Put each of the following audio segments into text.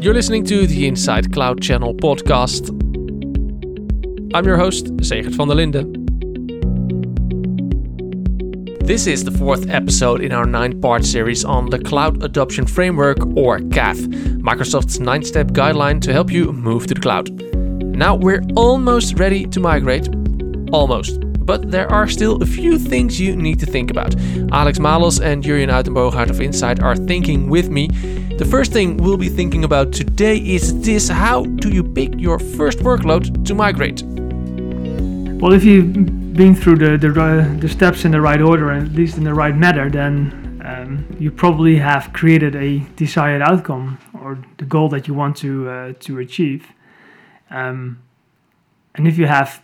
You're listening to the Inside Cloud Channel podcast. I'm your host, Segert van der Linden. This is the fourth episode in our nine part series on the Cloud Adoption Framework, or CAF, Microsoft's nine step guideline to help you move to the cloud. Now we're almost ready to migrate. Almost. But there are still a few things you need to think about. Alex Malos and Jurjen Uitenboogaard of Insight are thinking with me. The first thing we'll be thinking about today is this how do you pick your first workload to migrate? Well, if you've been through the, the, the steps in the right order and at least in the right manner, then um, you probably have created a desired outcome or the goal that you want to uh, to achieve. Um, and if you have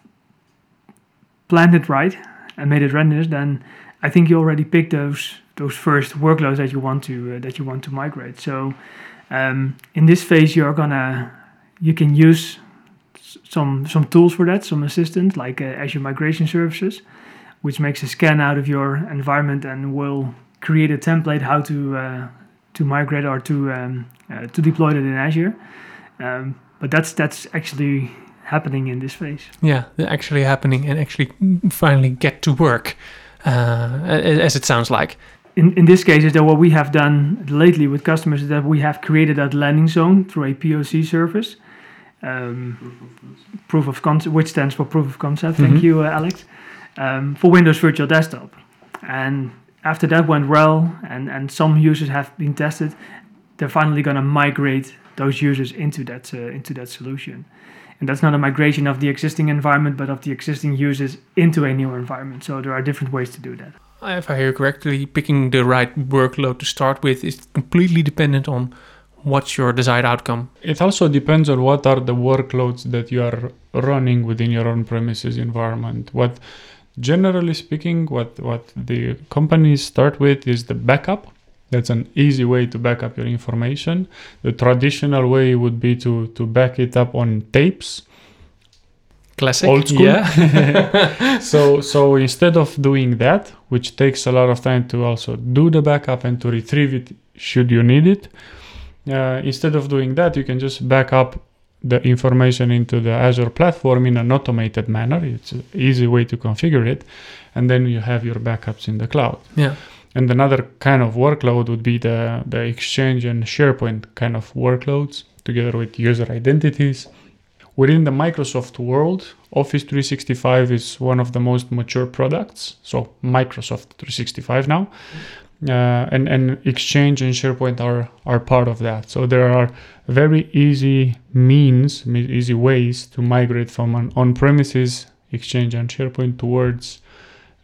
planned it right and made it readiness, then I think you already picked those those first workloads that you want to uh, that you want to migrate. So um, in this phase, you're gonna you can use some some tools for that, some assistance like uh, Azure Migration Services, which makes a scan out of your environment and will create a template how to uh, to migrate or to um, uh, to deploy it in Azure. Um, but that's that's actually happening in this phase. Yeah, actually happening and actually finally get to work, uh, as it sounds like. In, in this case, is that what we have done lately with customers is that we have created that landing zone through a POC service um, proof of concept, which stands for proof of concept. Thank mm-hmm. you, uh, Alex, um, for Windows Virtual Desktop. And after that went well, and and some users have been tested, they're finally going to migrate those users into that uh, into that solution. And that's not a migration of the existing environment, but of the existing users into a new environment. So there are different ways to do that. If I hear correctly, picking the right workload to start with is completely dependent on what's your desired outcome? It also depends on what are the workloads that you are running within your on premises environment. What generally speaking, what, what the companies start with is the backup. That's an easy way to back up your information. The traditional way would be to, to back it up on tapes. Classic. Old school. Yeah. so so instead of doing that, which takes a lot of time to also do the backup and to retrieve it should you need it, uh, instead of doing that, you can just back up the information into the Azure platform in an automated manner. It's an easy way to configure it. And then you have your backups in the cloud. Yeah. And another kind of workload would be the, the Exchange and SharePoint kind of workloads together with user identities. Within the Microsoft world, Office 365 is one of the most mature products. So Microsoft 365 now uh, and and Exchange and SharePoint are are part of that. So there are very easy means, easy ways to migrate from an on-premises Exchange and SharePoint towards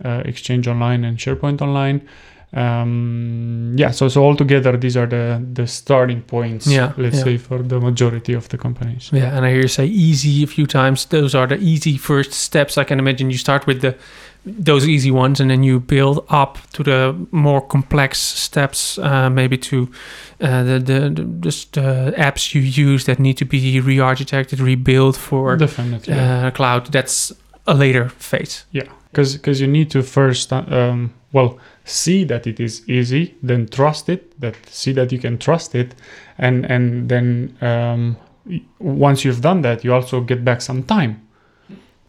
uh, Exchange Online and SharePoint Online. Um, yeah, so so altogether, these are the the starting points. Yeah, let's yeah. say for the majority of the companies. Yeah, and I hear you say easy a few times. Those are the easy first steps. I can imagine you start with the those easy ones and then you build up to the more complex steps uh, maybe to uh, the, the, the just uh, apps you use that need to be re-architected rebuilt for Definitely, uh, cloud that's a later phase yeah because because you need to first uh, um, well see that it is easy then trust it that see that you can trust it and and then um, once you've done that you also get back some time.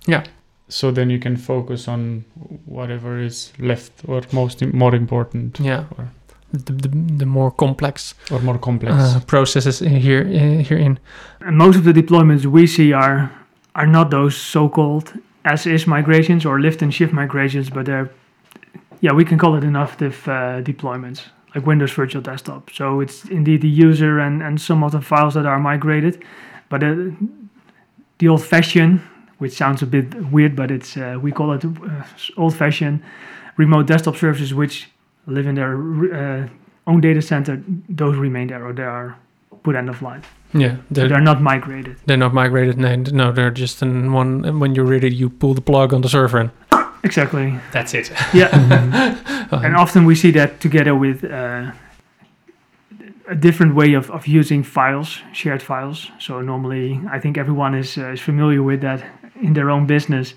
Yeah. So then you can focus on whatever is left or most more important. Yeah. Or, the, the, the, more complex or more complex. uh, processes here uh, herein and most of the deployments we see are are not those so-called as is migrations or lift and shift migrations but they're yeah we can call it innovative uh, deployments like windows virtual desktop so it's indeed the user and and some of the files that are migrated but uh, the old fashioned which sounds a bit weird, but it's uh, we call it uh, old-fashioned remote desktop services, which live in their uh, own data center. Those remain there, or they are put end of life. Yeah, they're, so they're not migrated. They're not migrated. No, no, they're just in one. When you're ready, you pull the plug on the server. And exactly. That's it. Yeah, and often we see that together with uh, a different way of, of using files, shared files. So normally, I think everyone is uh, is familiar with that in their own business.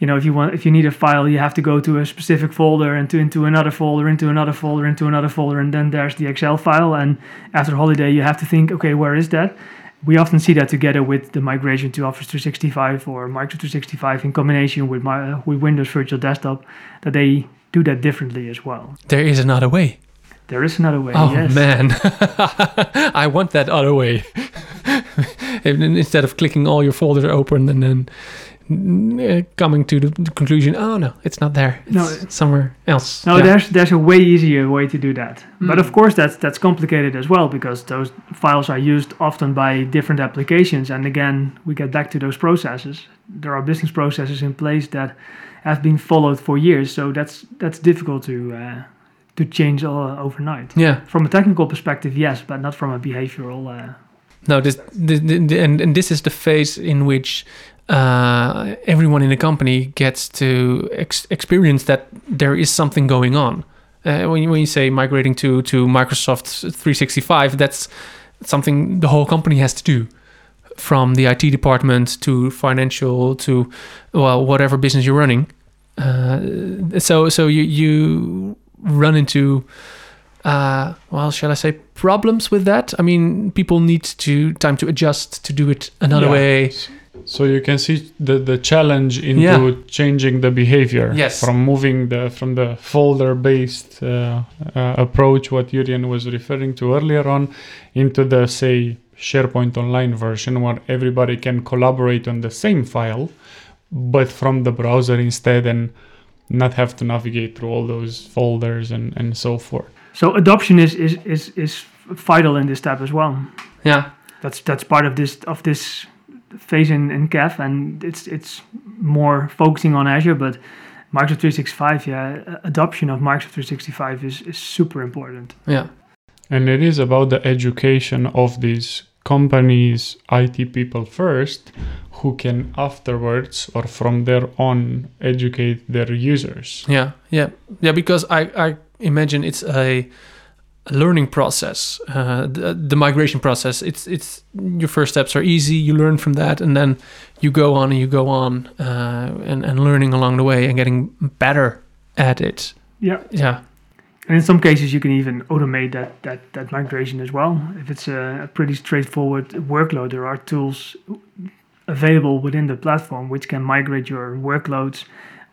You know, if you want, if you need a file, you have to go to a specific folder and to into another folder, into another folder, into another folder, and then there's the Excel file. And after holiday, you have to think, okay, where is that? We often see that together with the migration to Office 365 or Microsoft 365 in combination with my with Windows Virtual Desktop, that they do that differently as well. There is another way. There is another way. Oh yes. man, I want that other way. Instead of clicking all your folders open and then coming to the conclusion, oh no, it's not there. It's No, somewhere else. No, Yeah. there's there's a way easier way to do that. But Hmm. of course, that's that's complicated as well because those files are used often by different applications. And again, we get back to those processes. There are business processes in place that have been followed for years, so that's that's difficult to uh, to change all overnight. yeah. From a technical perspective, yes, but not from a behavioral. Uh, No, this, this, this and, and this is the phase in which uh, everyone in the company gets to ex- experience that there is something going on. Uh, when, you, when you say migrating to, to Microsoft 365, that's something the whole company has to do. From the IT department to financial to well whatever business you're running, uh, so so you you run into uh, well, shall I say problems with that? I mean, people need to time to adjust to do it another Yeah. way. So you can see the, the challenge into Yeah. changing the behavior Yes. from moving the from the folder based uh, uh, approach what Jurjen was referring to earlier on into the say SharePoint online version where everybody can collaborate on the same file but from the browser instead and not have to navigate through all those folders and, and so forth. so adoption is, is is is vital in this step as well. Yeah, that's that's part of this of this phase in, in CAF, and it's it's more focusing on Azure, but Microsoft 365, yeah, adoption of Microsoft 365 is, is super important. yeah, And it is about the education of these companies, IT people first, who can afterwards or from there on educate their users. yeah, yeah, yeah. Because I I imagine it's a, a learning process. Uh, the, the migration process. It's it's your first steps are easy. You learn from that, and then you go on and you go on uh, and and learning along the way and getting better at it. Yeah, Yeah, and in some cases you can even automate that that that migration as well. If it's a, a pretty straightforward workload, there are tools available within the platform which can migrate your workloads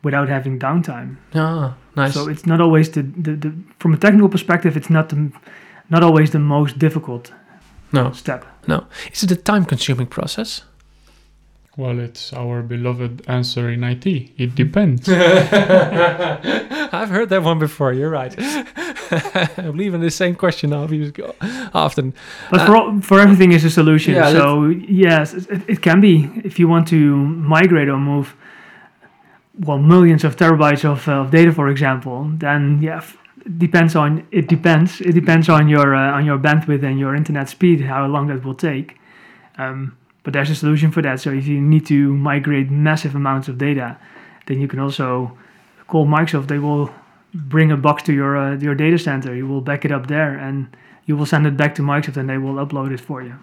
without having downtime. ah, nice. So it's not always the, the, the from a technical perspective, it's not the not always the most difficult no, step. no. Is it a time-consuming process? Well, it's our beloved answer in IT. It depends. I've heard that one before. You're right. I believe in the same question now often. But Uh, for all, for everything is a solution. yeah, so yes, it, it can be if you want to migrate or move well millions of terabytes of, uh, of data, for example. Then yeah, it depends on it depends it depends on your uh, on your bandwidth and your internet speed how long that will take. Um, but there's a solution for that. So if you need to migrate massive amounts of data, then you can also call Microsoft. They will bring a box to your uh, your data center. You will back it up there, and you will send it back to Microsoft, and they will upload it for you.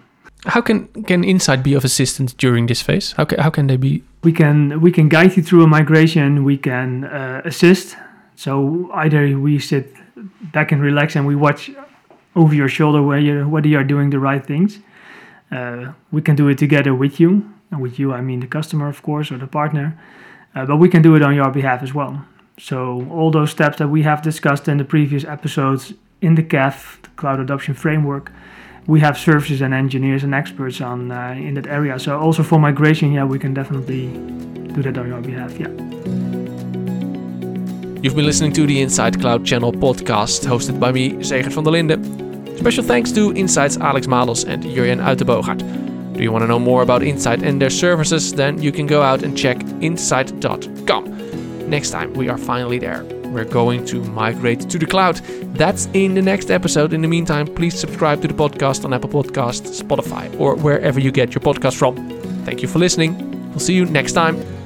How can can Insight be of assistance during this phase? How can, how can they be? We can we can guide you through a migration. We can uh, assist. So either we sit back and relax, and we watch over your shoulder where you whether you are doing the right things. Uh, we can do it together with you, and with you I mean the customer, of course, or the partner. Uh, but we can do it on your behalf as well. So all those steps that we have discussed in the previous episodes in the CAF, the Cloud Adoption Framework, we have services and engineers and experts on uh, in that area. So also for migration, yeah, we can definitely do that on your behalf. Yeah. You've been listening to the Inside Cloud Channel podcast, hosted by me, Zegert van der Linden. Special thanks to Insight's Alex Malos and Jurjen Uitenbogart. Do you want to know more about Insight and their services? Then you can go out and check insight.com. Next time we are finally there. We're going to migrate to the cloud. That's in the next episode. In the meantime, please subscribe to the podcast on Apple Podcasts, Spotify, or wherever you get your podcast from. Thank you for listening. We'll see you next time.